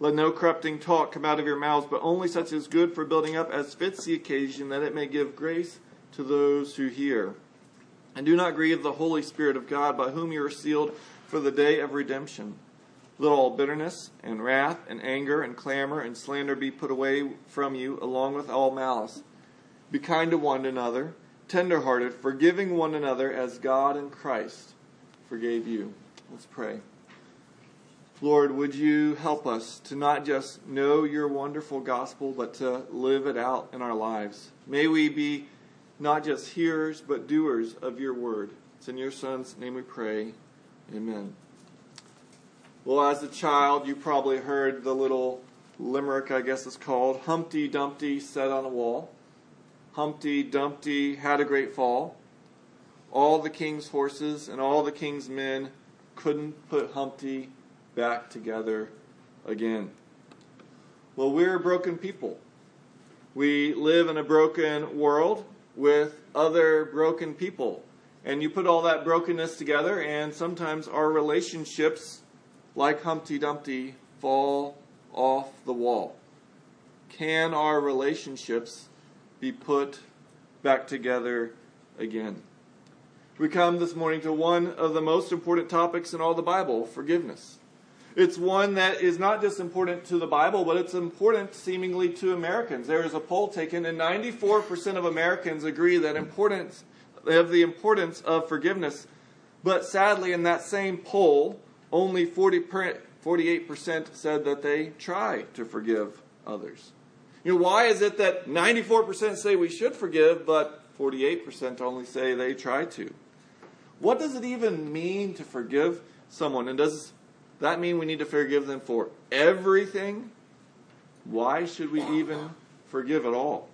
Let no corrupting talk come out of your mouths, but only such as is good for building up as fits the occasion, that it may give grace to those who hear. And do not grieve the Holy Spirit of God, by whom you are sealed for the day of redemption. Let all bitterness and wrath and anger and clamor and slander be put away from you, along with all malice. Be kind to one another, tenderhearted, forgiving one another as God in Christ forgave you. Let's pray. Lord, would you help us to not just know your wonderful gospel, but to live it out in our lives? May we be not just hearers, but doers of your word. It's in your Son's name we pray. Amen. Well, as a child, you probably heard the little limerick, I guess it's called Humpty Dumpty sat on a wall. Humpty Dumpty had a great fall. All the king's horses and all the king's men couldn't put Humpty back together again. Well, we're broken people. We live in a broken world with other broken people. And you put all that brokenness together, and sometimes our relationships, like Humpty Dumpty, fall off the wall. Can our relationships be put back together again? We come this morning to one of the most important topics in all the Bible forgiveness. It's one that is not just important to the Bible, but it's important seemingly to Americans. There is a poll taken, and 94% of Americans agree that importance of the importance of forgiveness. But sadly, in that same poll, only 40, 48% said that they try to forgive others. You know, why is it that 94% say we should forgive, but 48% only say they try to? What does it even mean to forgive someone? And does that mean we need to forgive them for everything? Why should we even forgive at all?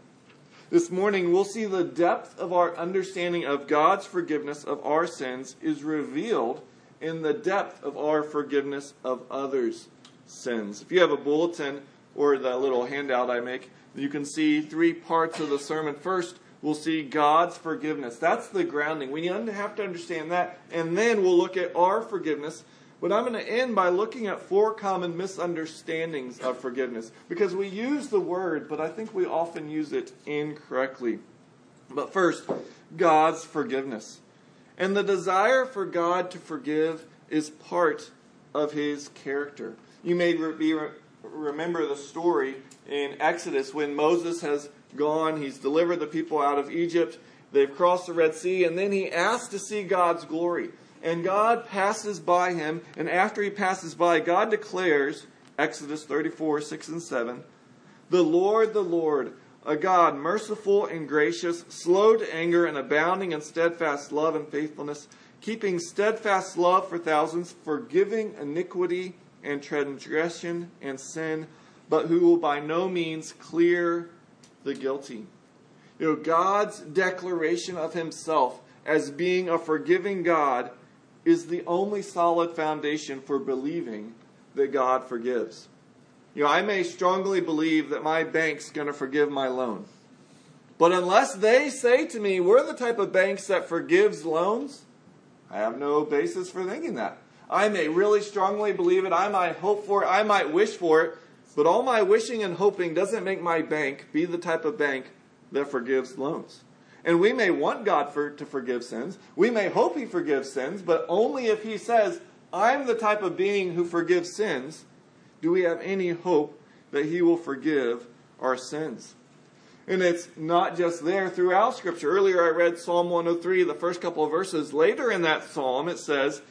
This morning, we'll see the depth of our understanding of God's forgiveness of our sins is revealed in the depth of our forgiveness of others' sins. If you have a bulletin or the little handout I make, you can see three parts of the sermon. First, we'll see God's forgiveness. That's the grounding. We have to understand that. And then we'll look at our forgiveness but I'm going to end by looking at four common misunderstandings of forgiveness because we use the word, but I think we often use it incorrectly. But first, God's forgiveness. And the desire for God to forgive is part of his character. You may be, remember the story in Exodus when Moses has gone, he's delivered the people out of Egypt, they've crossed the Red Sea, and then he asks to see God's glory and God passes by him, and after he passes by, God declares, Exodus 34, 6 and 7, The Lord, the Lord, a God merciful and gracious, slow to anger, and abounding in steadfast love and faithfulness, keeping steadfast love for thousands, forgiving iniquity and transgression and sin, but who will by no means clear the guilty. You know, God's declaration of himself as being a forgiving God is the only solid foundation for believing that God forgives. You know, I may strongly believe that my bank's going to forgive my loan. But unless they say to me, we're the type of banks that forgives loans, I have no basis for thinking that. I may really strongly believe it, I might hope for it, I might wish for it, but all my wishing and hoping doesn't make my bank be the type of bank that forgives loans. And we may want God for, to forgive sins. We may hope He forgives sins, but only if He says, I'm the type of being who forgives sins, do we have any hope that He will forgive our sins. And it's not just there throughout Scripture. Earlier I read Psalm 103, the first couple of verses. Later in that psalm it says,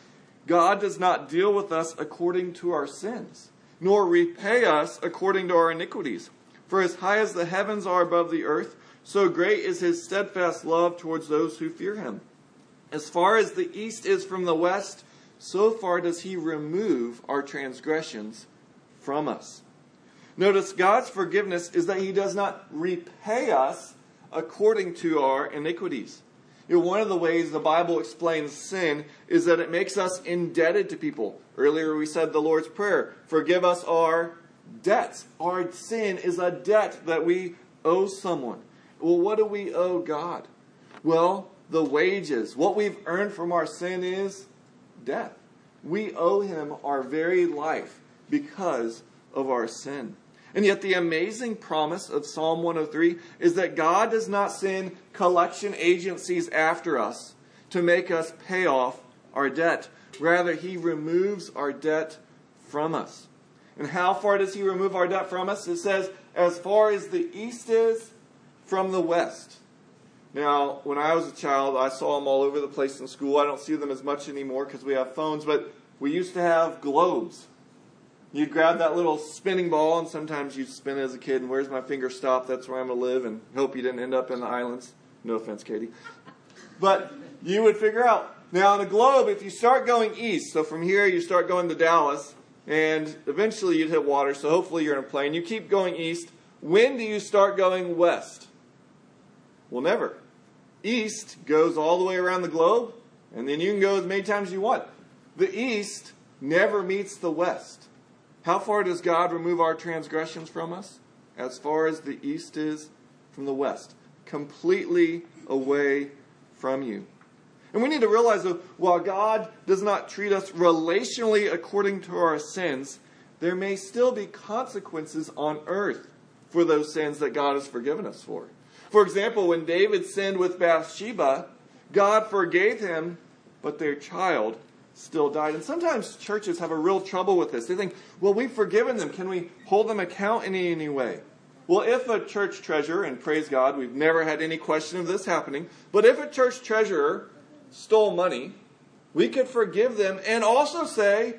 God does not deal with us according to our sins, nor repay us according to our iniquities. For as high as the heavens are above the earth, so great is his steadfast love towards those who fear him. As far as the east is from the west, so far does he remove our transgressions from us. Notice God's forgiveness is that He does not repay us according to our iniquities. You know, one of the ways the Bible explains sin is that it makes us indebted to people. Earlier we said the Lord's Prayer forgive us our debts. Our sin is a debt that we owe someone. Well, what do we owe God? Well, the wages. What we've earned from our sin is death. We owe Him our very life because of our sin. And yet, the amazing promise of Psalm 103 is that God does not send collection agencies after us to make us pay off our debt. Rather, He removes our debt from us. And how far does He remove our debt from us? It says, as far as the east is from the west. Now, when I was a child, I saw them all over the place in school. I don't see them as much anymore because we have phones, but we used to have globes You'd grab that little spinning ball, and sometimes you'd spin it as a kid, and where's my finger stop? That's where I'm going to live, and hope you didn't end up in the islands. No offense, Katie. But you would figure out. Now, on a globe, if you start going east, so from here you start going to Dallas, and eventually you'd hit water, so hopefully you're in a plane. You keep going east. When do you start going west? Well, never. East goes all the way around the globe, and then you can go as many times as you want. The east never meets the west. How far does God remove our transgressions from us? As far as the east is from the west. Completely away from you. And we need to realize that while God does not treat us relationally according to our sins, there may still be consequences on earth for those sins that God has forgiven us for. For example, when David sinned with Bathsheba, God forgave him, but their child still died. And sometimes churches have a real trouble with this. They think, well, we've forgiven them. Can we hold them account in any way? Well, if a church treasurer, and praise God, we've never had any question of this happening, but if a church treasurer stole money, we could forgive them and also say,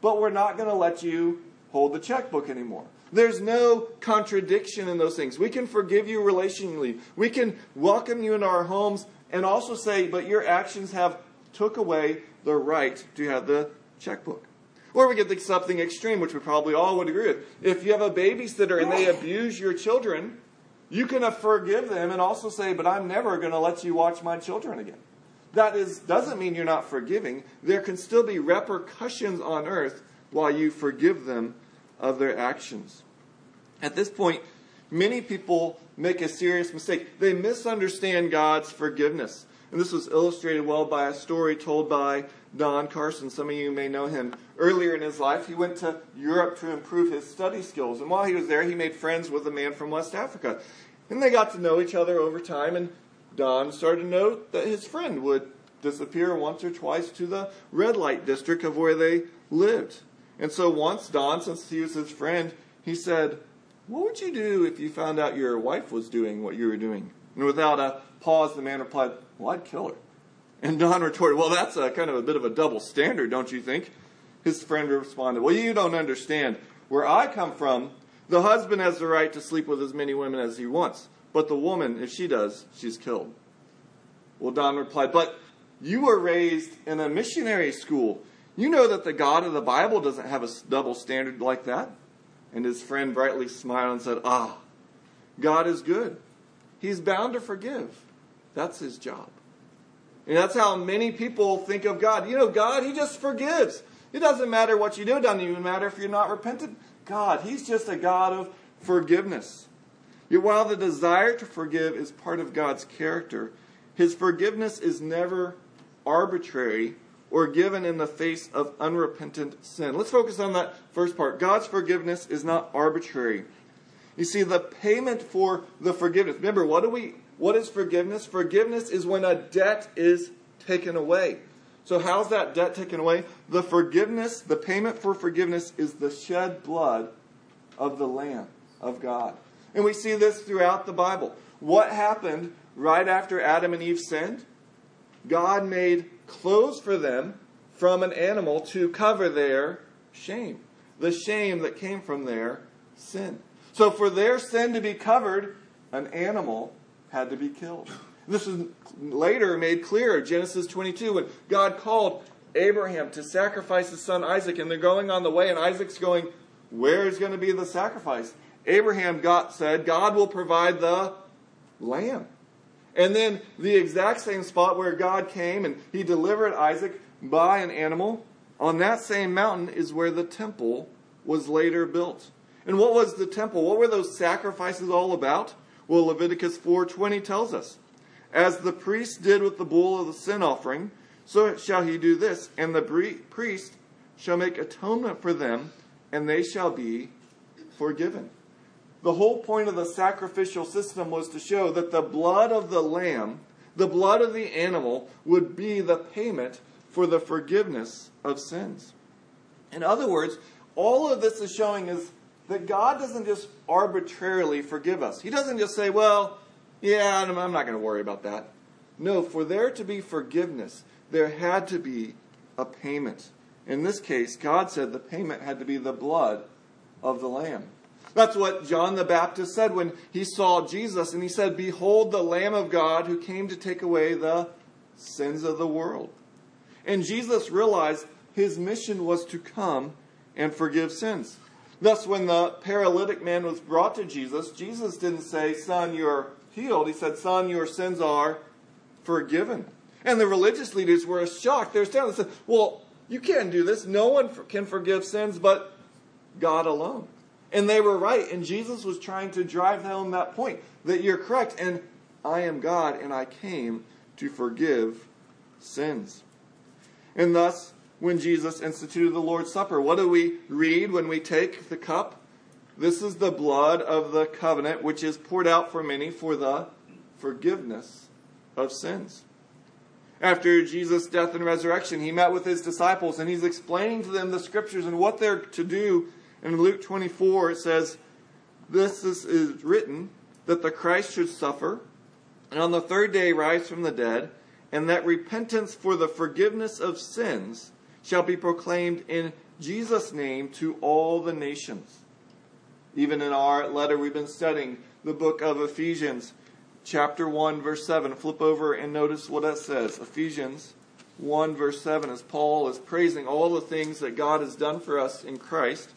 but we're not going to let you hold the checkbook anymore. There's no contradiction in those things. We can forgive you relationally. We can welcome you into our homes and also say, but your actions have took away the right to have the checkbook. Or we get to something extreme, which we probably all would agree with. If you have a babysitter and they abuse your children, you can forgive them and also say, but I'm never going to let you watch my children again. That is, doesn't mean you're not forgiving. There can still be repercussions on earth while you forgive them of their actions. At this point, many people make a serious mistake. They misunderstand God's forgiveness. And this was illustrated well by a story told by Don Carson. Some of you may know him. Earlier in his life, he went to Europe to improve his study skills. And while he was there, he made friends with a man from West Africa. And they got to know each other over time. And Don started to note that his friend would disappear once or twice to the red light district of where they lived. And so once, Don, since he was his friend, he said, What would you do if you found out your wife was doing what you were doing? And without a pause, the man replied, Well, I'd kill her. And Don retorted, Well, that's a kind of a bit of a double standard, don't you think? His friend responded, Well, you don't understand. Where I come from, the husband has the right to sleep with as many women as he wants. But the woman, if she does, she's killed. Well, Don replied, But you were raised in a missionary school. You know that the God of the Bible doesn't have a double standard like that. And his friend brightly smiled and said, Ah, God is good. He's bound to forgive. That's his job. And that's how many people think of God. You know, God, He just forgives. It doesn't matter what you do, it doesn't even matter if you're not repentant. God, He's just a God of forgiveness. Yet while the desire to forgive is part of God's character, His forgiveness is never arbitrary or given in the face of unrepentant sin. Let's focus on that first part. God's forgiveness is not arbitrary. You see, the payment for the forgiveness. Remember, what do we what is forgiveness? Forgiveness is when a debt is taken away. So, how's that debt taken away? The forgiveness, the payment for forgiveness is the shed blood of the Lamb of God. And we see this throughout the Bible. What happened right after Adam and Eve sinned? God made clothes for them from an animal to cover their shame, the shame that came from their sin. So, for their sin to be covered, an animal had to be killed. This is later made clear, in Genesis 22, when God called Abraham to sacrifice his son Isaac, and they're going on the way, and Isaac's going, where is going to be the sacrifice? Abraham got said, God will provide the lamb. And then the exact same spot where God came and he delivered Isaac by an animal, on that same mountain is where the temple was later built. And what was the temple? What were those sacrifices all about? Well, Leviticus 4:20 tells us, "As the priest did with the bull of the sin offering, so shall he do this, and the priest shall make atonement for them, and they shall be forgiven." The whole point of the sacrificial system was to show that the blood of the lamb, the blood of the animal, would be the payment for the forgiveness of sins. In other words, all of this is showing is that God doesn't just arbitrarily forgive us. He doesn't just say, well, yeah, I'm not going to worry about that. No, for there to be forgiveness, there had to be a payment. In this case, God said the payment had to be the blood of the Lamb. That's what John the Baptist said when he saw Jesus, and he said, Behold the Lamb of God who came to take away the sins of the world. And Jesus realized his mission was to come and forgive sins. Thus, when the paralytic man was brought to Jesus, Jesus didn't say, Son, you're healed. He said, Son, your sins are forgiven. And the religious leaders were shocked. They were standing and said, Well, you can't do this. No one can forgive sins but God alone. And they were right. And Jesus was trying to drive home that point that you're correct. And I am God, and I came to forgive sins. And thus, when Jesus instituted the Lord's Supper. What do we read when we take the cup? This is the blood of the covenant, which is poured out for many for the forgiveness of sins. After Jesus' death and resurrection, he met with his disciples and he's explaining to them the scriptures and what they're to do. In Luke 24, it says, This is, is written that the Christ should suffer and on the third day rise from the dead, and that repentance for the forgiveness of sins shall be proclaimed in Jesus' name to all the nations. Even in our letter, we've been studying the book of Ephesians, chapter 1, verse 7. Flip over and notice what that says. Ephesians 1, verse 7, as Paul is praising all the things that God has done for us in Christ.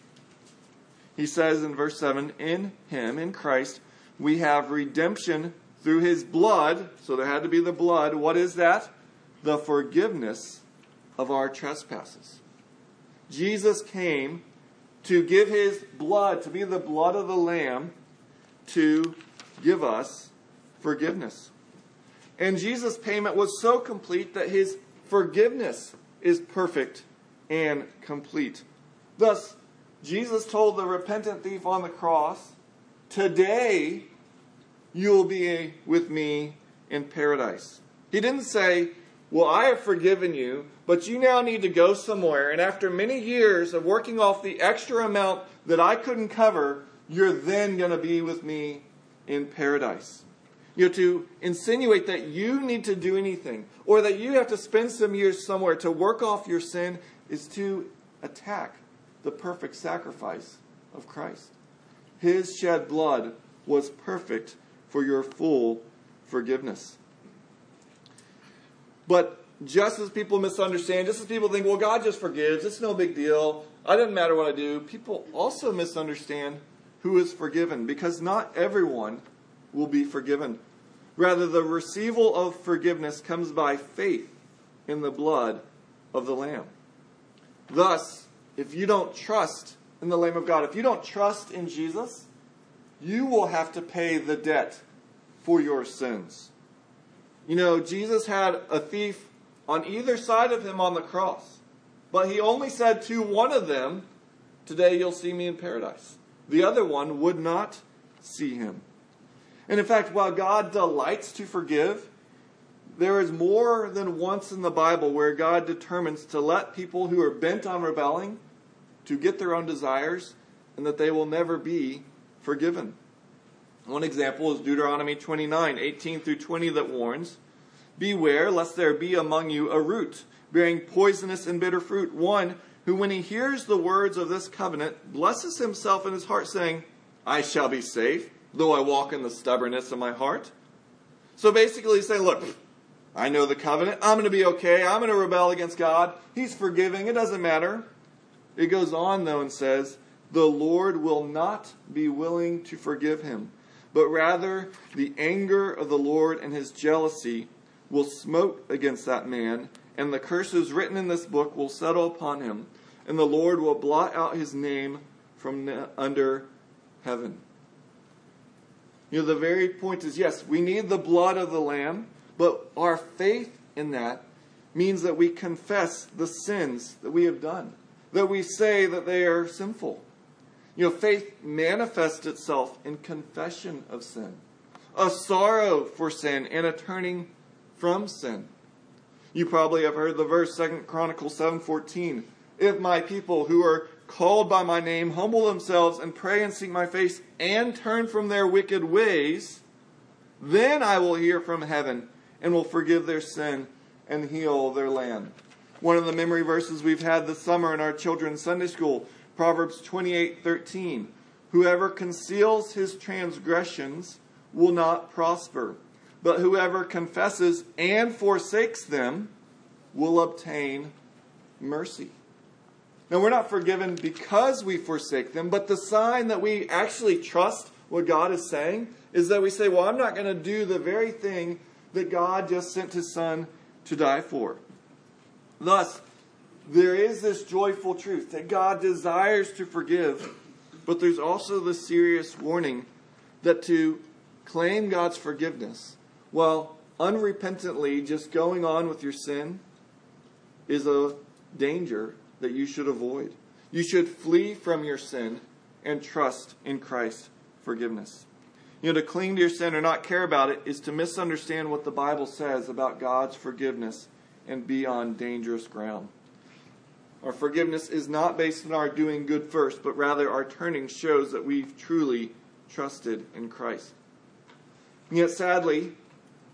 He says in verse 7 In him, in Christ, we have redemption through his blood. So there had to be the blood. What is that? The forgiveness of our trespasses. Jesus came to give his blood, to be the blood of the Lamb, to give us forgiveness. And Jesus' payment was so complete that his forgiveness is perfect and complete. Thus, Jesus told the repentant thief on the cross, Today you will be with me in paradise. He didn't say, Well, I have forgiven you, but you now need to go somewhere. And after many years of working off the extra amount that I couldn't cover, you're then going to be with me in paradise. You know, to insinuate that you need to do anything or that you have to spend some years somewhere to work off your sin is to attack the perfect sacrifice of Christ. His shed blood was perfect for your full forgiveness. But just as people misunderstand, just as people think, well, God just forgives, it's no big deal, I doesn't matter what I do, people also misunderstand who is forgiven because not everyone will be forgiven. Rather, the receival of forgiveness comes by faith in the blood of the Lamb. Thus, if you don't trust in the Lamb of God, if you don't trust in Jesus, you will have to pay the debt for your sins. You know, Jesus had a thief on either side of him on the cross. But he only said to one of them, Today you'll see me in paradise. The other one would not see him. And in fact, while God delights to forgive, there is more than once in the Bible where God determines to let people who are bent on rebelling to get their own desires and that they will never be forgiven. One example is Deuteronomy 29 18 through 20 that warns Beware lest there be among you a root bearing poisonous and bitter fruit, one who, when he hears the words of this covenant, blesses himself in his heart, saying, I shall be safe, though I walk in the stubbornness of my heart. So basically, he's saying, Look, I know the covenant. I'm going to be okay. I'm going to rebel against God. He's forgiving. It doesn't matter. It goes on, though, and says, the Lord will not be willing to forgive him, but rather the anger of the Lord and his jealousy will smote against that man, and the curses written in this book will settle upon him, and the Lord will blot out his name from under heaven. You know, the very point is yes, we need the blood of the Lamb, but our faith in that means that we confess the sins that we have done, that we say that they are sinful. You know, faith manifests itself in confession of sin, a sorrow for sin, and a turning from sin. You probably have heard the verse 2 Chronicles 7:14. If my people who are called by my name humble themselves and pray and seek my face and turn from their wicked ways, then I will hear from heaven and will forgive their sin and heal their land. One of the memory verses we've had this summer in our children's Sunday school Proverbs 28:13 Whoever conceals his transgressions will not prosper, but whoever confesses and forsakes them will obtain mercy. Now, we're not forgiven because we forsake them, but the sign that we actually trust what God is saying is that we say, Well, I'm not going to do the very thing that God just sent his son to die for. Thus, there is this joyful truth that God desires to forgive, but there's also the serious warning that to claim God's forgiveness while unrepentantly just going on with your sin is a danger that you should avoid. You should flee from your sin and trust in Christ's forgiveness. You know, to cling to your sin or not care about it is to misunderstand what the Bible says about God's forgiveness and be on dangerous ground. Our forgiveness is not based on our doing good first, but rather our turning shows that we've truly trusted in Christ. And yet, sadly,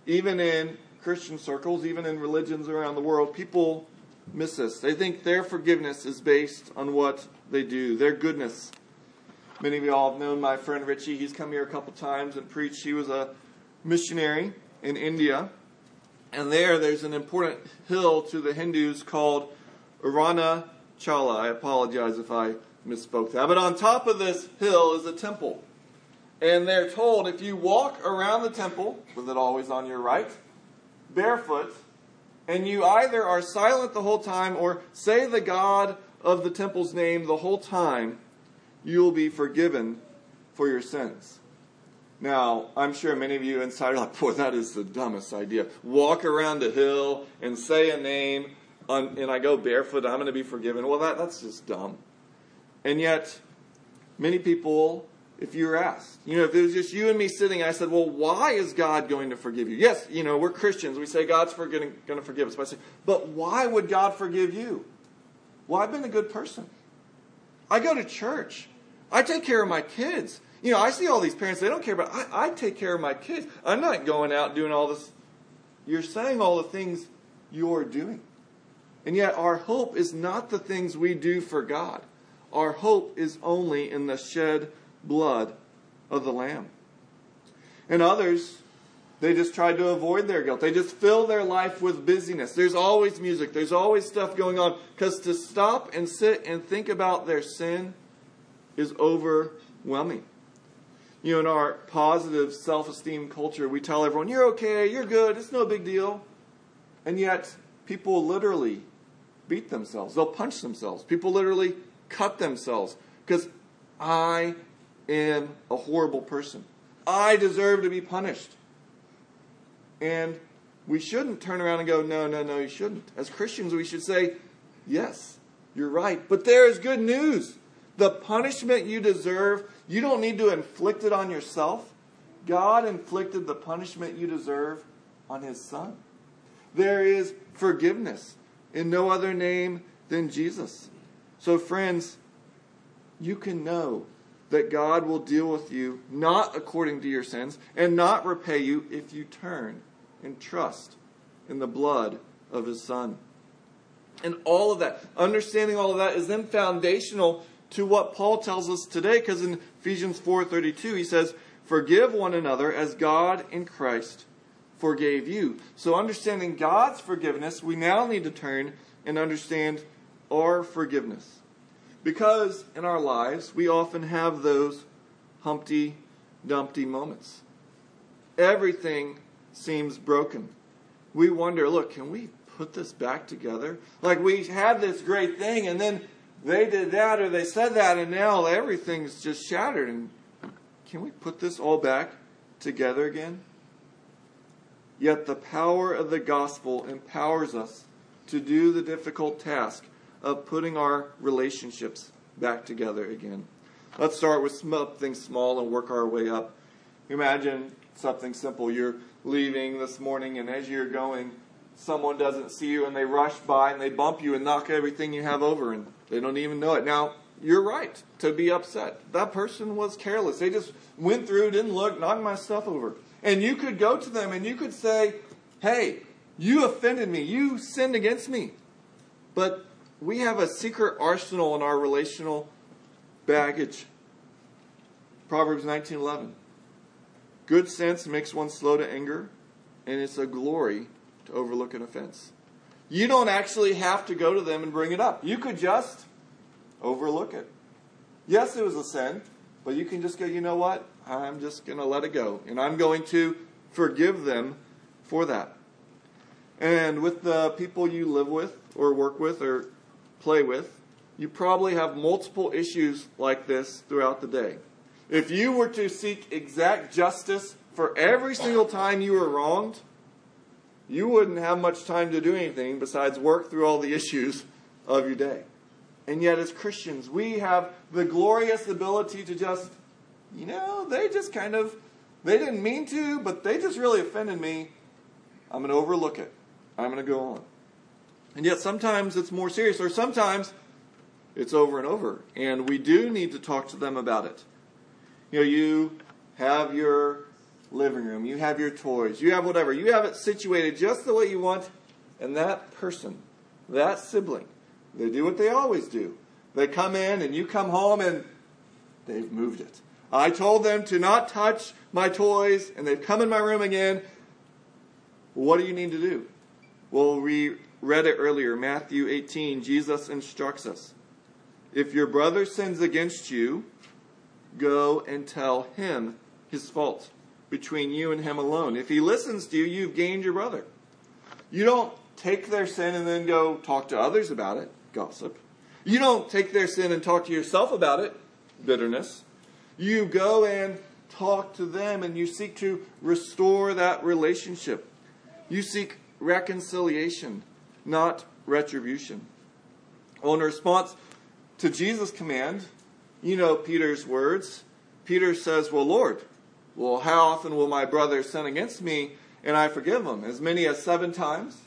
even in Christian circles, even in religions around the world, people miss this. They think their forgiveness is based on what they do, their goodness. Many of you all have known my friend Richie. He's come here a couple times and preached. He was a missionary in India. And there, there's an important hill to the Hindus called Aruna Chala. I apologize if I misspoke that. But on top of this hill is a temple. And they're told if you walk around the temple, with it always on your right, barefoot, and you either are silent the whole time or say the God of the temple's name the whole time, you will be forgiven for your sins. Now, I'm sure many of you inside are like, boy, that is the dumbest idea. Walk around a hill and say a name um, and I go barefoot, I'm going to be forgiven. Well, that, that's just dumb. And yet, many people, if you were asked, you know, if it was just you and me sitting, I said, well, why is God going to forgive you? Yes, you know, we're Christians. We say God's going to forgive us. But, I say, but why would God forgive you? Well, I've been a good person. I go to church. I take care of my kids. You know, I see all these parents, they don't care about, I, I take care of my kids. I'm not going out doing all this. You're saying all the things you're doing. And yet, our hope is not the things we do for God. Our hope is only in the shed blood of the Lamb. And others, they just try to avoid their guilt. They just fill their life with busyness. There's always music, there's always stuff going on. Because to stop and sit and think about their sin is overwhelming. You know, in our positive self esteem culture, we tell everyone, you're okay, you're good, it's no big deal. And yet, people literally beat themselves, they'll punch themselves. People literally cut themselves because I am a horrible person. I deserve to be punished. And we shouldn't turn around and go, no, no, no, you shouldn't. As Christians, we should say, yes, you're right. But there is good news. The punishment you deserve, you don't need to inflict it on yourself. God inflicted the punishment you deserve on his son. There is forgiveness in no other name than Jesus. So, friends, you can know that God will deal with you not according to your sins and not repay you if you turn and trust in the blood of his son. And all of that, understanding all of that is then foundational to what Paul tells us today because in Ephesians 4:32 he says, "Forgive one another as God in Christ forgave you. So, understanding God's forgiveness, we now need to turn and understand our forgiveness. Because in our lives, we often have those Humpty Dumpty moments. Everything seems broken. We wonder, look, can we put this back together? Like we had this great thing and then they did that or they said that and now everything's just shattered and can we put this all back together again? Yet the power of the gospel empowers us to do the difficult task of putting our relationships back together again. Let's start with something small and work our way up. Imagine something simple. You're leaving this morning, and as you're going, someone doesn't see you and they rush by and they bump you and knock everything you have over, and they don't even know it. Now, you're right to be upset. That person was careless. They just went through, didn't look, knocked my stuff over. And you could go to them and you could say, Hey, you offended me. You sinned against me. But we have a secret arsenal in our relational baggage. Proverbs 19:11. Good sense makes one slow to anger, and it's a glory to overlook an offense. You don't actually have to go to them and bring it up. You could just overlook it. Yes, it was a sin, but you can just go, you know what? I'm just going to let it go. And I'm going to forgive them for that. And with the people you live with, or work with, or play with, you probably have multiple issues like this throughout the day. If you were to seek exact justice for every single time you were wronged, you wouldn't have much time to do anything besides work through all the issues of your day. And yet, as Christians, we have the glorious ability to just, you know, they just kind of, they didn't mean to, but they just really offended me. I'm going to overlook it. I'm going to go on. And yet sometimes it's more serious, or sometimes it's over and over. And we do need to talk to them about it. You know, you have your living room, you have your toys, you have whatever, you have it situated just the way you want, and that person, that sibling, they do what they always do. They come in and you come home and they've moved it. I told them to not touch my toys, and they've come in my room again. What do you need to do? Well, we read it earlier, Matthew 18. Jesus instructs us if your brother sins against you, go and tell him his fault between you and him alone. If he listens to you, you've gained your brother. You don't take their sin and then go talk to others about it, gossip. You don't take their sin and talk to yourself about it, bitterness. You go and talk to them and you seek to restore that relationship. You seek reconciliation, not retribution. Well, in response to Jesus' command, you know Peter's words. Peter says, Well, Lord, well, how often will my brother sin against me and I forgive him? As many as seven times?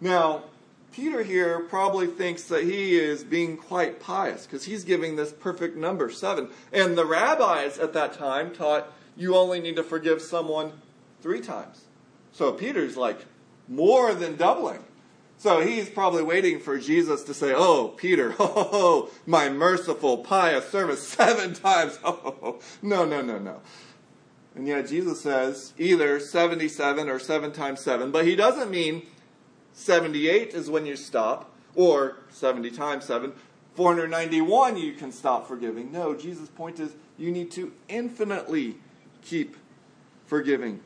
Now, Peter here probably thinks that he is being quite pious because he's giving this perfect number, seven. And the rabbis at that time taught you only need to forgive someone three times. So Peter's like, more than doubling. So he's probably waiting for Jesus to say, Oh, Peter, oh, oh, oh, my merciful, pious service, seven times. Oh, oh, no, no, no, no. And yet Jesus says either 77 or 7 times 7, but he doesn't mean 78 is when you stop, or 70 times 7. 491 you can stop forgiving. No, Jesus' point is you need to infinitely keep forgiving.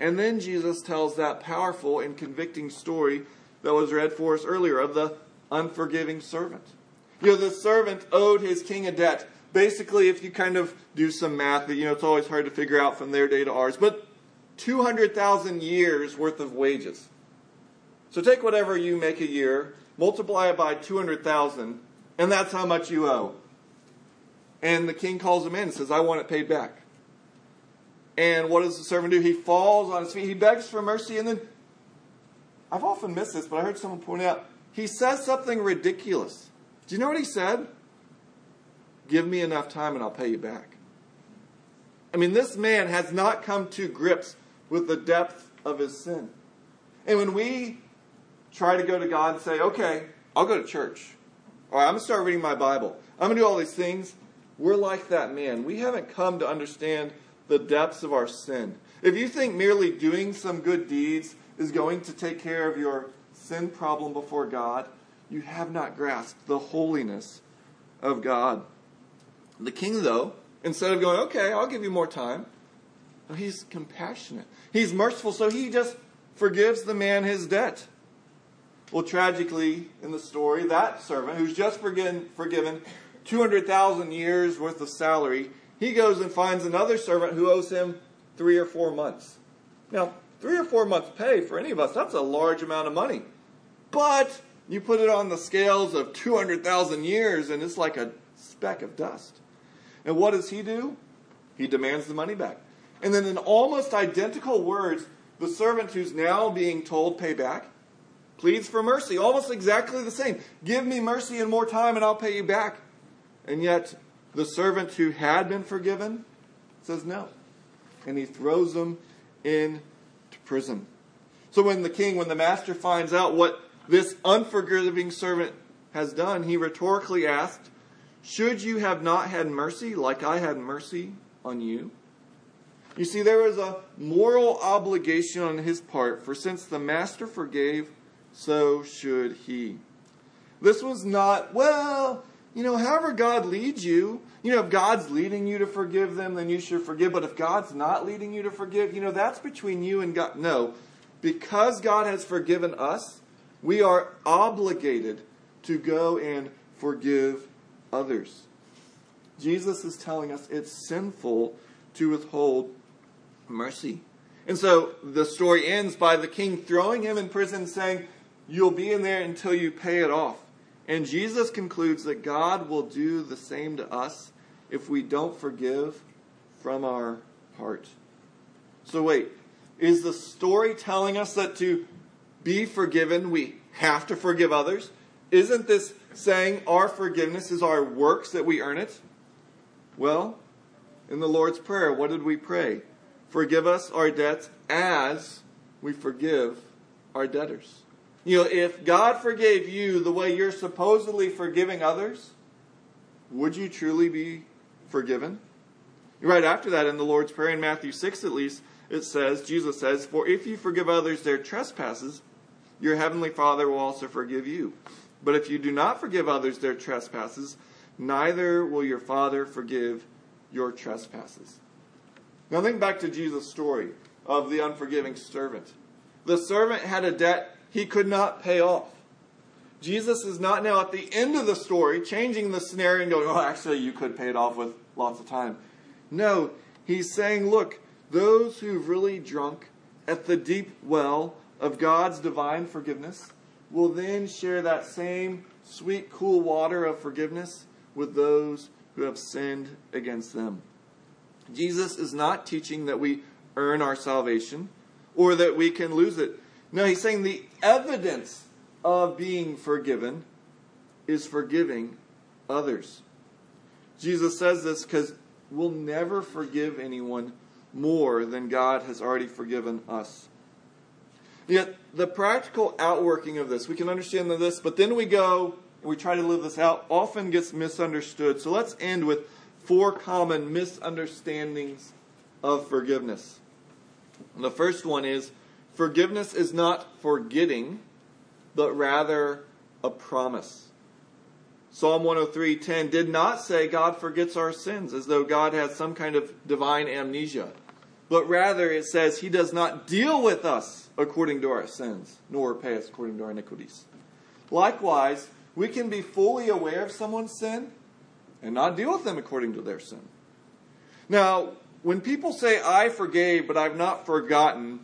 And then Jesus tells that powerful and convicting story that was read for us earlier of the unforgiving servant. You know, the servant owed his king a debt. Basically, if you kind of do some math, you know, it's always hard to figure out from their day to ours, but 200,000 years worth of wages. So take whatever you make a year, multiply it by 200,000, and that's how much you owe. And the king calls him in and says, I want it paid back. And what does the servant do? He falls on his feet. He begs for mercy. And then, I've often missed this, but I heard someone point out, he says something ridiculous. Do you know what he said? Give me enough time and I'll pay you back. I mean, this man has not come to grips with the depth of his sin. And when we try to go to God and say, okay, I'll go to church. All right, I'm going to start reading my Bible. I'm going to do all these things. We're like that man. We haven't come to understand the depths of our sin. If you think merely doing some good deeds is going to take care of your sin problem before God, you have not grasped the holiness of God. The king, though, instead of going, okay, I'll give you more time, he's compassionate. He's merciful, so he just forgives the man his debt. Well, tragically, in the story, that servant who's just forgiven, forgiven 200,000 years worth of salary, he goes and finds another servant who owes him three or four months. Now, three or four months' pay for any of us, that's a large amount of money. But you put it on the scales of 200,000 years, and it's like a speck of dust. And what does he do? He demands the money back. And then, in almost identical words, the servant who's now being told pay back pleads for mercy, almost exactly the same. Give me mercy and more time, and I'll pay you back. And yet, the servant who had been forgiven says no. And he throws him into prison. So, when the king, when the master finds out what this unforgiving servant has done, he rhetorically asked, Should you have not had mercy like I had mercy on you? You see, there was a moral obligation on his part, for since the master forgave, so should he. This was not, well, you know, however God leads you, you know, if God's leading you to forgive them, then you should forgive. But if God's not leading you to forgive, you know, that's between you and God. No. Because God has forgiven us, we are obligated to go and forgive others. Jesus is telling us it's sinful to withhold mercy. And so the story ends by the king throwing him in prison, saying, You'll be in there until you pay it off. And Jesus concludes that God will do the same to us if we don't forgive from our heart. So, wait, is the story telling us that to be forgiven, we have to forgive others? Isn't this saying our forgiveness is our works that we earn it? Well, in the Lord's Prayer, what did we pray? Forgive us our debts as we forgive our debtors. You know, if God forgave you the way you're supposedly forgiving others, would you truly be forgiven? Right after that, in the Lord's Prayer, in Matthew 6 at least, it says, Jesus says, For if you forgive others their trespasses, your heavenly Father will also forgive you. But if you do not forgive others their trespasses, neither will your Father forgive your trespasses. Now think back to Jesus' story of the unforgiving servant. The servant had a debt he could not pay off. Jesus is not now at the end of the story changing the scenario and going, oh, actually, you could pay it off with lots of time. No, he's saying, look, those who've really drunk at the deep well of God's divine forgiveness will then share that same sweet, cool water of forgiveness with those who have sinned against them. Jesus is not teaching that we earn our salvation or that we can lose it. No, he's saying the evidence of being forgiven is forgiving others. Jesus says this because we'll never forgive anyone more than God has already forgiven us. Yet, the practical outworking of this, we can understand this, but then we go and we try to live this out, often gets misunderstood. So let's end with four common misunderstandings of forgiveness. And the first one is forgiveness is not forgetting, but rather a promise. Psalm 103:10 did not say God forgets our sins as though God has some kind of divine amnesia, but rather it says he does not deal with us according to our sins, nor pay us according to our iniquities. Likewise, we can be fully aware of someone's sin and not deal with them according to their sin. Now, when people say, I forgave, but I've not forgotten,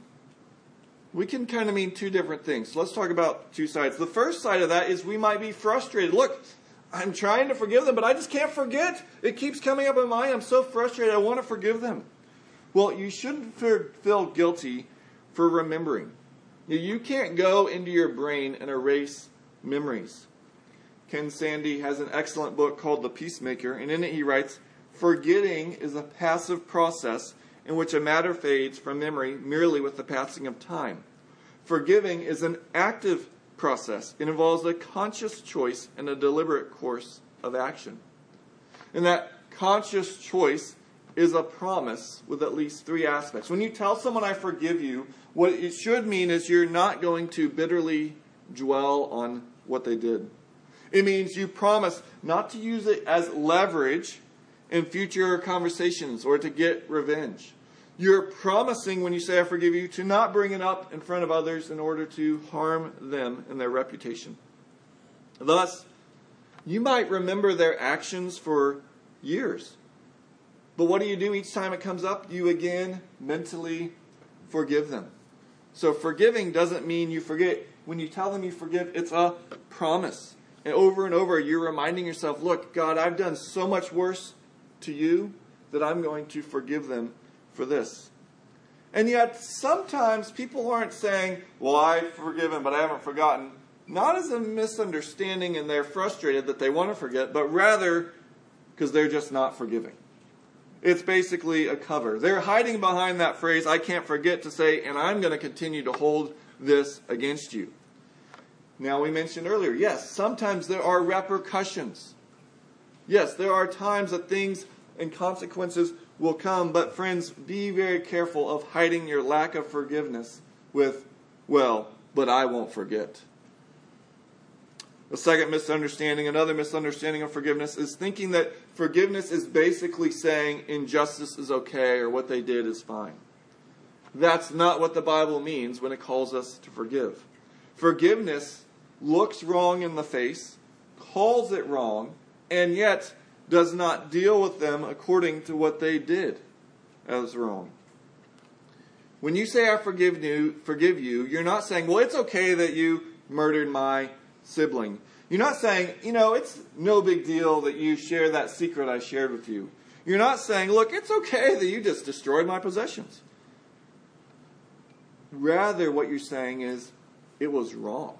we can kind of mean two different things. Let's talk about two sides. The first side of that is we might be frustrated. Look, I'm trying to forgive them, but I just can't forget. It keeps coming up in my mind. I'm so frustrated. I want to forgive them. Well, you shouldn't feel guilty for remembering. You can't go into your brain and erase memories. Ken Sande has an excellent book called The Peacemaker, and in it he writes Forgetting is a passive process in which a matter fades from memory merely with the passing of time. Forgiving is an active process, it involves a conscious choice and a deliberate course of action. And that conscious choice is a promise with at least three aspects. When you tell someone, I forgive you, what it should mean is you're not going to bitterly dwell on what they did. It means you promise not to use it as leverage in future conversations or to get revenge. You're promising when you say, I forgive you, to not bring it up in front of others in order to harm them and their reputation. Thus, you might remember their actions for years. But what do you do each time it comes up? You again mentally forgive them. So forgiving doesn't mean you forget. When you tell them you forgive, it's a promise. And over and over, you're reminding yourself, look, God, I've done so much worse to you that I'm going to forgive them for this. And yet, sometimes people aren't saying, well, I've forgiven, but I haven't forgotten. Not as a misunderstanding and they're frustrated that they want to forget, but rather because they're just not forgiving. It's basically a cover. They're hiding behind that phrase, I can't forget, to say, and I'm going to continue to hold this against you. Now, we mentioned earlier, yes, sometimes there are repercussions. Yes, there are times that things and consequences will come, but friends, be very careful of hiding your lack of forgiveness with, well, but I won't forget. The second misunderstanding, another misunderstanding of forgiveness, is thinking that forgiveness is basically saying injustice is okay or what they did is fine. That's not what the Bible means when it calls us to forgive. Forgiveness looks wrong in the face, calls it wrong, and yet does not deal with them according to what they did as wrong. When you say I forgive you, forgive you, you're not saying, well, it's okay that you murdered my sibling. You're not saying, you know, it's no big deal that you share that secret I shared with you. You're not saying, look, it's okay that you just destroyed my possessions. Rather, what you're saying is, it was wrong.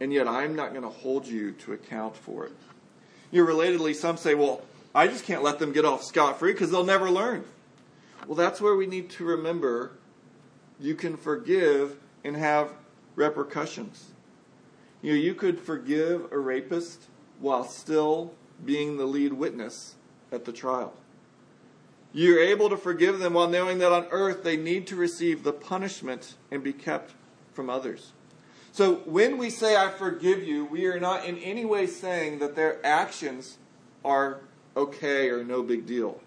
And yet I'm not going to hold you to account for it. You know, relatedly, some say, well, I just can't let them get off scot free because they'll never learn. Well, that's where we need to remember you can forgive and have repercussions. You know, you could forgive a rapist while still being the lead witness at the trial. You're able to forgive them while knowing that on earth they need to receive the punishment and be kept from others. So when we say, I forgive you, we are not in any way saying that their actions are okay or no big deal.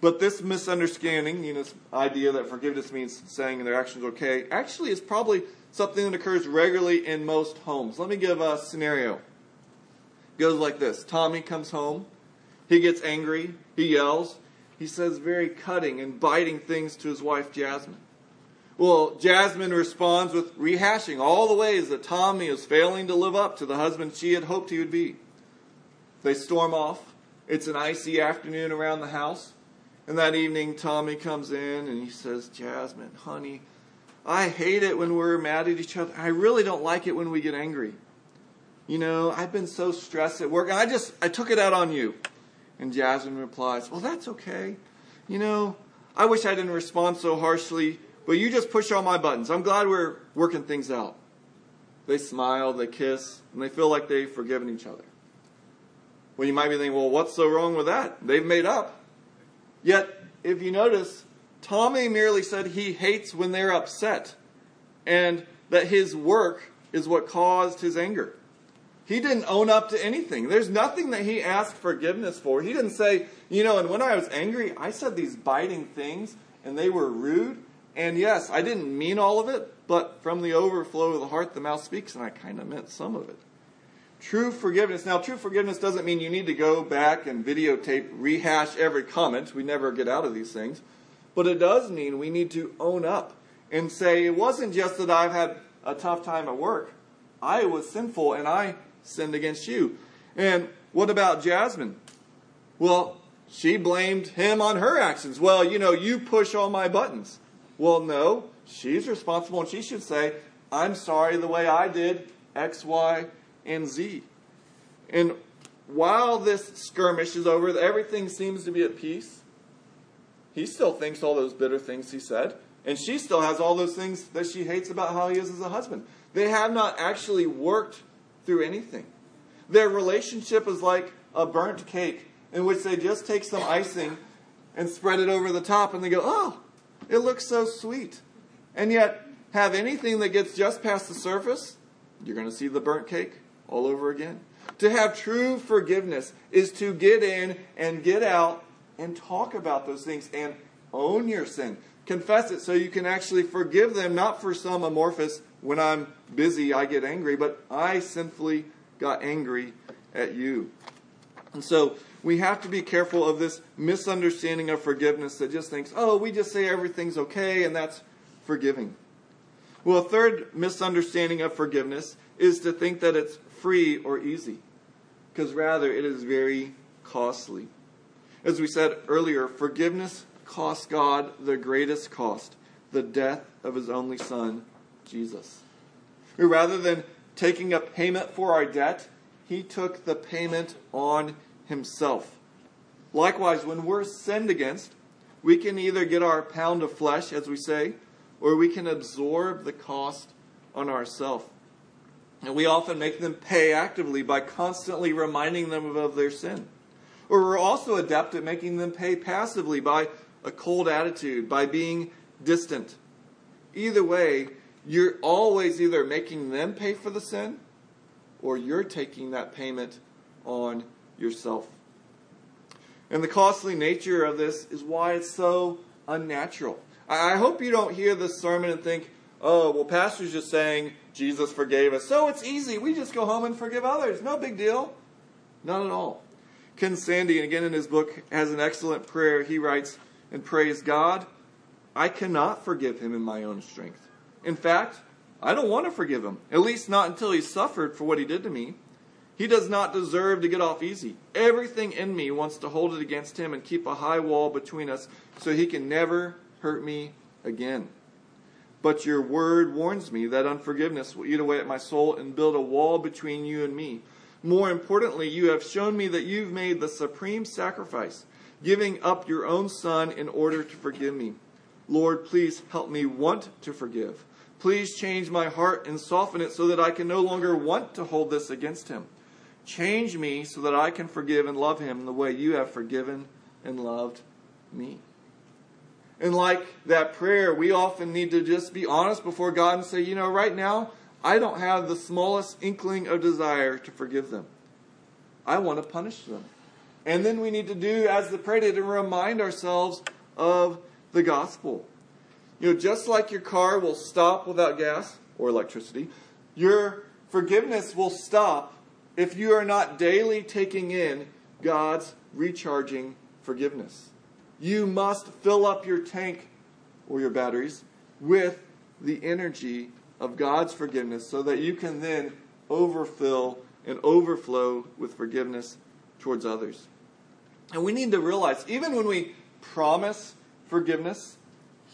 But this misunderstanding, you know, this idea that forgiveness means saying their actions okay, actually is probably something that occurs regularly in most homes. Let me give a scenario. It goes like this Tommy comes home, he gets angry, he yells, he says very cutting and biting things to his wife Jasmine. Well, Jasmine responds with rehashing all the ways that Tommy is failing to live up to the husband she had hoped he would be. They storm off. It's an icy afternoon around the house. And that evening, Tommy comes in and he says, Jasmine, honey, I hate it when we're mad at each other. I really don't like it when we get angry. You know, I've been so stressed at work, and I just I took it out on you. And Jasmine replies, Well, that's okay. You know, I wish I didn't respond so harshly, but you just push all my buttons. I'm glad we're working things out. They smile, they kiss, and they feel like they've forgiven each other. Well, you might be thinking, well, what's so wrong with that? They've made up. Yet, if you notice, Tommy merely said he hates when they're upset and that his work is what caused his anger. He didn't own up to anything. There's nothing that he asked forgiveness for. He didn't say, you know, and when I was angry, I said these biting things and they were rude. And yes, I didn't mean all of it, but from the overflow of the heart, the mouth speaks, and I kind of meant some of it. True forgiveness. Now, true forgiveness doesn't mean you need to go back and videotape, rehash every comment. We never get out of these things. But it does mean we need to own up and say, it wasn't just that I've had a tough time at work. I was sinful and I sinned against you. And what about Jasmine? Well, she blamed him on her actions. Well, you know, you push all my buttons. Well, no, she's responsible and she should say, I'm sorry the way I did X, Y, and Z. And while this skirmish is over, everything seems to be at peace. He still thinks all those bitter things he said. And she still has all those things that she hates about how he is as a husband. They have not actually worked through anything. Their relationship is like a burnt cake in which they just take some icing and spread it over the top and they go, oh, it looks so sweet. And yet, have anything that gets just past the surface, you're going to see the burnt cake all over again. To have true forgiveness is to get in and get out and talk about those things and own your sin. Confess it so you can actually forgive them, not for some amorphous, when I'm busy, I get angry, but I sinfully got angry at you. And so we have to be careful of this misunderstanding of forgiveness that just thinks, oh, we just say everything's okay and that's forgiving. Well, a third misunderstanding of forgiveness is to think that it's free or easy, because rather it is very costly. As we said earlier, forgiveness cost God the greatest cost the death of his only son, Jesus. Rather than taking a payment for our debt, he took the payment on himself. Likewise, when we're sinned against, we can either get our pound of flesh, as we say, or we can absorb the cost on ourselves. And we often make them pay actively by constantly reminding them of their sin. Or we're also adept at making them pay passively by a cold attitude, by being distant. Either way, you're always either making them pay for the sin or you're taking that payment on yourself. And the costly nature of this is why it's so unnatural. I hope you don't hear this sermon and think, oh, well, Pastor's just saying Jesus forgave us. So it's easy. We just go home and forgive others. No big deal. Not at all. Ken Sande, again in his book, has an excellent prayer. He writes and prays God, I cannot forgive him in my own strength. In fact, I don't want to forgive him, at least not until he suffered for what he did to me. He does not deserve to get off easy. Everything in me wants to hold it against him and keep a high wall between us so he can never hurt me again. But your word warns me that unforgiveness will eat away at my soul and build a wall between you and me. More importantly, you have shown me that you've made the supreme sacrifice, giving up your own son in order to forgive me. Lord, please help me want to forgive. Please change my heart and soften it so that I can no longer want to hold this against him. Change me so that I can forgive and love him the way you have forgiven and loved me. And like that prayer, we often need to just be honest before God and say, you know, right now, I don't have the smallest inkling of desire to forgive them. I want to punish them. And then we need to do as the prayer to remind ourselves of the gospel. You know, just like your car will stop without gas or electricity, your forgiveness will stop if you are not daily taking in God's recharging forgiveness. You must fill up your tank or your batteries with the energy of God's forgiveness so that you can then overfill and overflow with forgiveness towards others. And we need to realize, even when we promise forgiveness,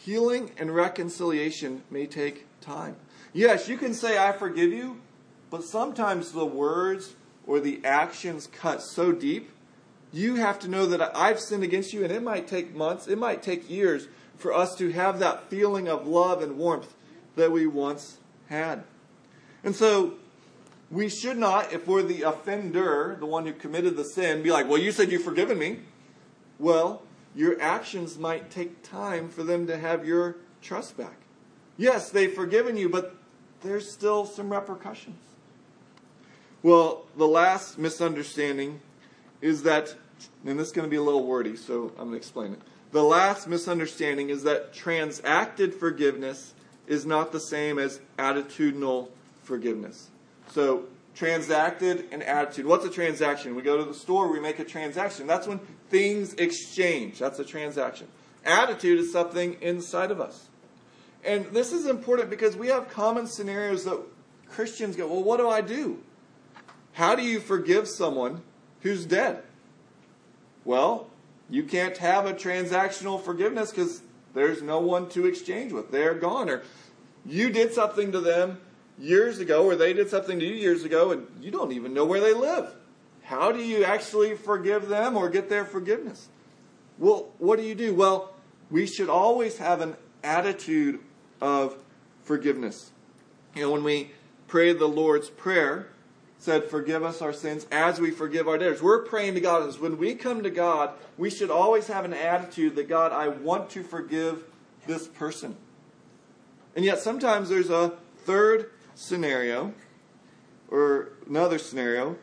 healing and reconciliation may take time. Yes, you can say, I forgive you, but sometimes the words or the actions cut so deep you have to know that I've sinned against you, and it might take months, it might take years for us to have that feeling of love and warmth that we once had. And so, we should not, if we're the offender, the one who committed the sin, be like, well, you said you've forgiven me. Well, your actions might take time for them to have your trust back. Yes, they've forgiven you, but there's still some repercussions. Well, the last misunderstanding is that, and this is going to be a little wordy, so I'm going to explain it. The last misunderstanding is that transacted forgiveness is not the same as attitudinal forgiveness. So, transacted and attitude. What's a transaction? We go to the store, we make a transaction. That's when things exchange. That's a transaction. Attitude is something inside of us. And this is important because we have common scenarios that Christians go, well, what do I do? How do you forgive someone who's dead. Well, you can't have a transactional forgiveness because there's no one to exchange with. They're gone. Or you did something to them years ago, or they did something to you years ago, and you don't even know where they live. How do you actually forgive them or get their forgiveness? Well, what do you do? Well, we should always have an attitude of forgiveness. You know, when we pray the Lord's Prayer, said, Forgive us our sins as we forgive our debtors. We're praying to God. When we come to God, we should always have an attitude that, God, I want to forgive this person. And yet, sometimes there's a third scenario Or another scenario,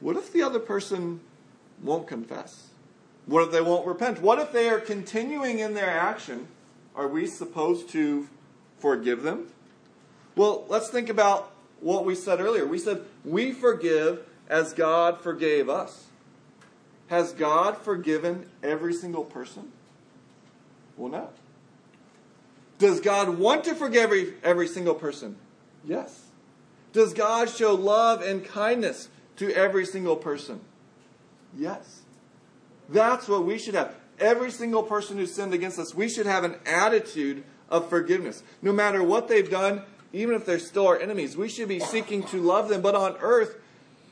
what if the other person won't confess? What if they won't repent? What if they are continuing in their action? Are we supposed to forgive them? Well, let's think about what we said earlier. We said we forgive as God forgave us. Has God forgiven every single person? Well, no. Does God want to forgive every, every single person? Yes. Does God show love and kindness to every single person? Yes. That's what we should have. Every single person who sinned against us, we should have an attitude of forgiveness. No matter what they've done, even if they're still our enemies, we should be seeking to love them. But on earth,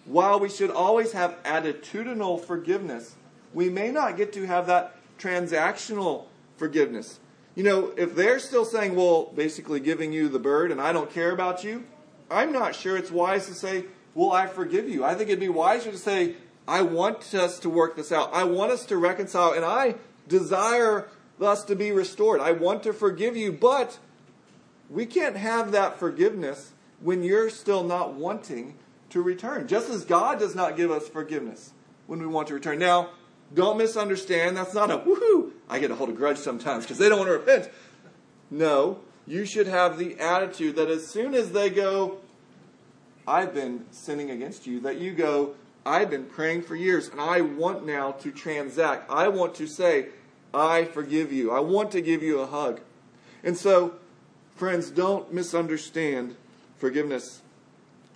while we should always have attitudinal forgiveness, we may not get to have that transactional forgiveness. You know, if they're still saying, well, basically giving you the bird and I don't care about you, I'm not sure it's wise to say, well, I forgive you. I think it'd be wiser to say, I want us to work this out. I want us to reconcile, and I desire us to be restored. I want to forgive you, but we can't have that forgiveness when you're still not wanting to return. Just as God does not give us forgiveness when we want to return. Now, don't misunderstand. That's not a woohoo. I get to hold a grudge sometimes because they don't want to repent. No, you should have the attitude that as soon as they go, I've been sinning against you, that you go, I've been praying for years and I want now to transact. I want to say, I forgive you. I want to give you a hug. And so, friends, don't misunderstand forgiveness.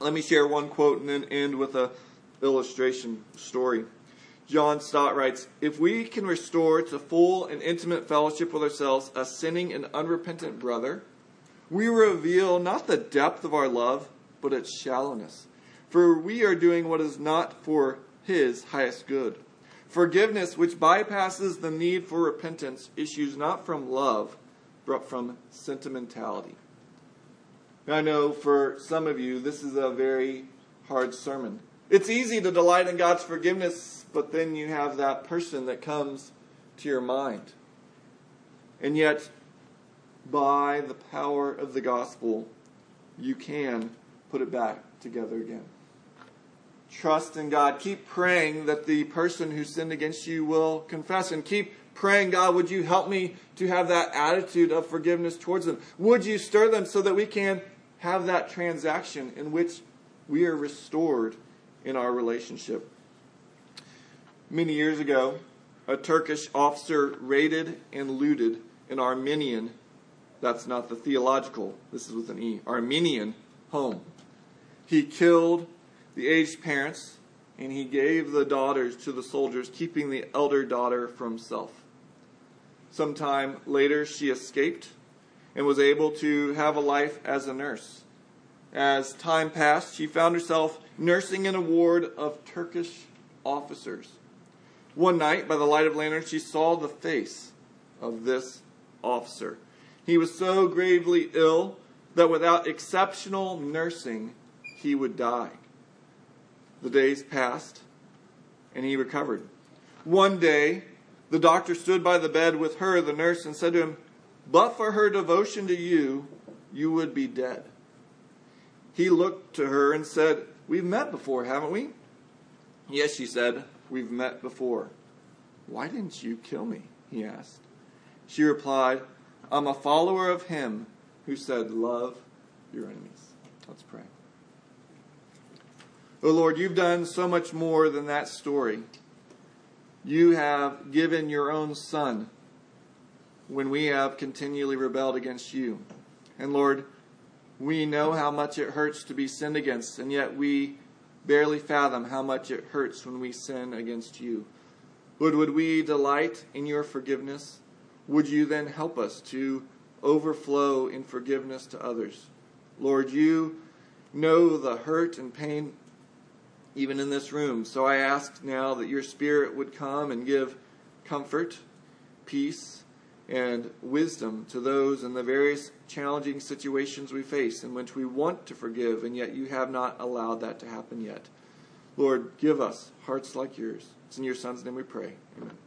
Let me share one quote and then end with a illustration story. John Stott writes If we can restore to full and intimate fellowship with ourselves a sinning and unrepentant brother, we reveal not the depth of our love, but its shallowness. For we are doing what is not for his highest good. Forgiveness, which bypasses the need for repentance, issues not from love, from sentimentality. I know for some of you, this is a very hard sermon. It's easy to delight in God's forgiveness, but then you have that person that comes to your mind. And yet, by the power of the gospel, you can put it back together again. Trust in God. Keep praying that the person who sinned against you will confess. And keep praying, God, would you help me to have that attitude of forgiveness towards them? Would you stir them so that we can have that transaction in which we are restored in our relationship? Many years ago, a Turkish officer raided and looted an Armenian, that's not the theological, this is with an E, Armenian home. He killed the aged parents, and he gave the daughters to the soldiers, keeping the elder daughter for himself. Sometime later, she escaped and was able to have a life as a nurse. As time passed, she found herself nursing in a ward of Turkish officers. One night, by the light of lantern, she saw the face of this officer. He was so gravely ill that without exceptional nursing, he would die. The days passed, and he recovered. One day, the doctor stood by the bed with her, the nurse, and said to him, But for her devotion to you, you would be dead. He looked to her and said, We've met before, haven't we? Yes, she said, We've met before. Why didn't you kill me? he asked. She replied, I'm a follower of him who said, Love your enemies. Let's pray. Oh Lord, you've done so much more than that story. You have given your own Son when we have continually rebelled against you. And Lord, we know how much it hurts to be sinned against, and yet we barely fathom how much it hurts when we sin against you. Lord, would we delight in your forgiveness? Would you then help us to overflow in forgiveness to others? Lord, you know the hurt and pain even in this room. So I ask now that your Spirit would come and give comfort, peace, and wisdom to those in the various challenging situations we face in which we want to forgive, and yet you have not allowed that to happen yet. Lord, give us hearts like yours. It's in your Son's name we pray. Amen.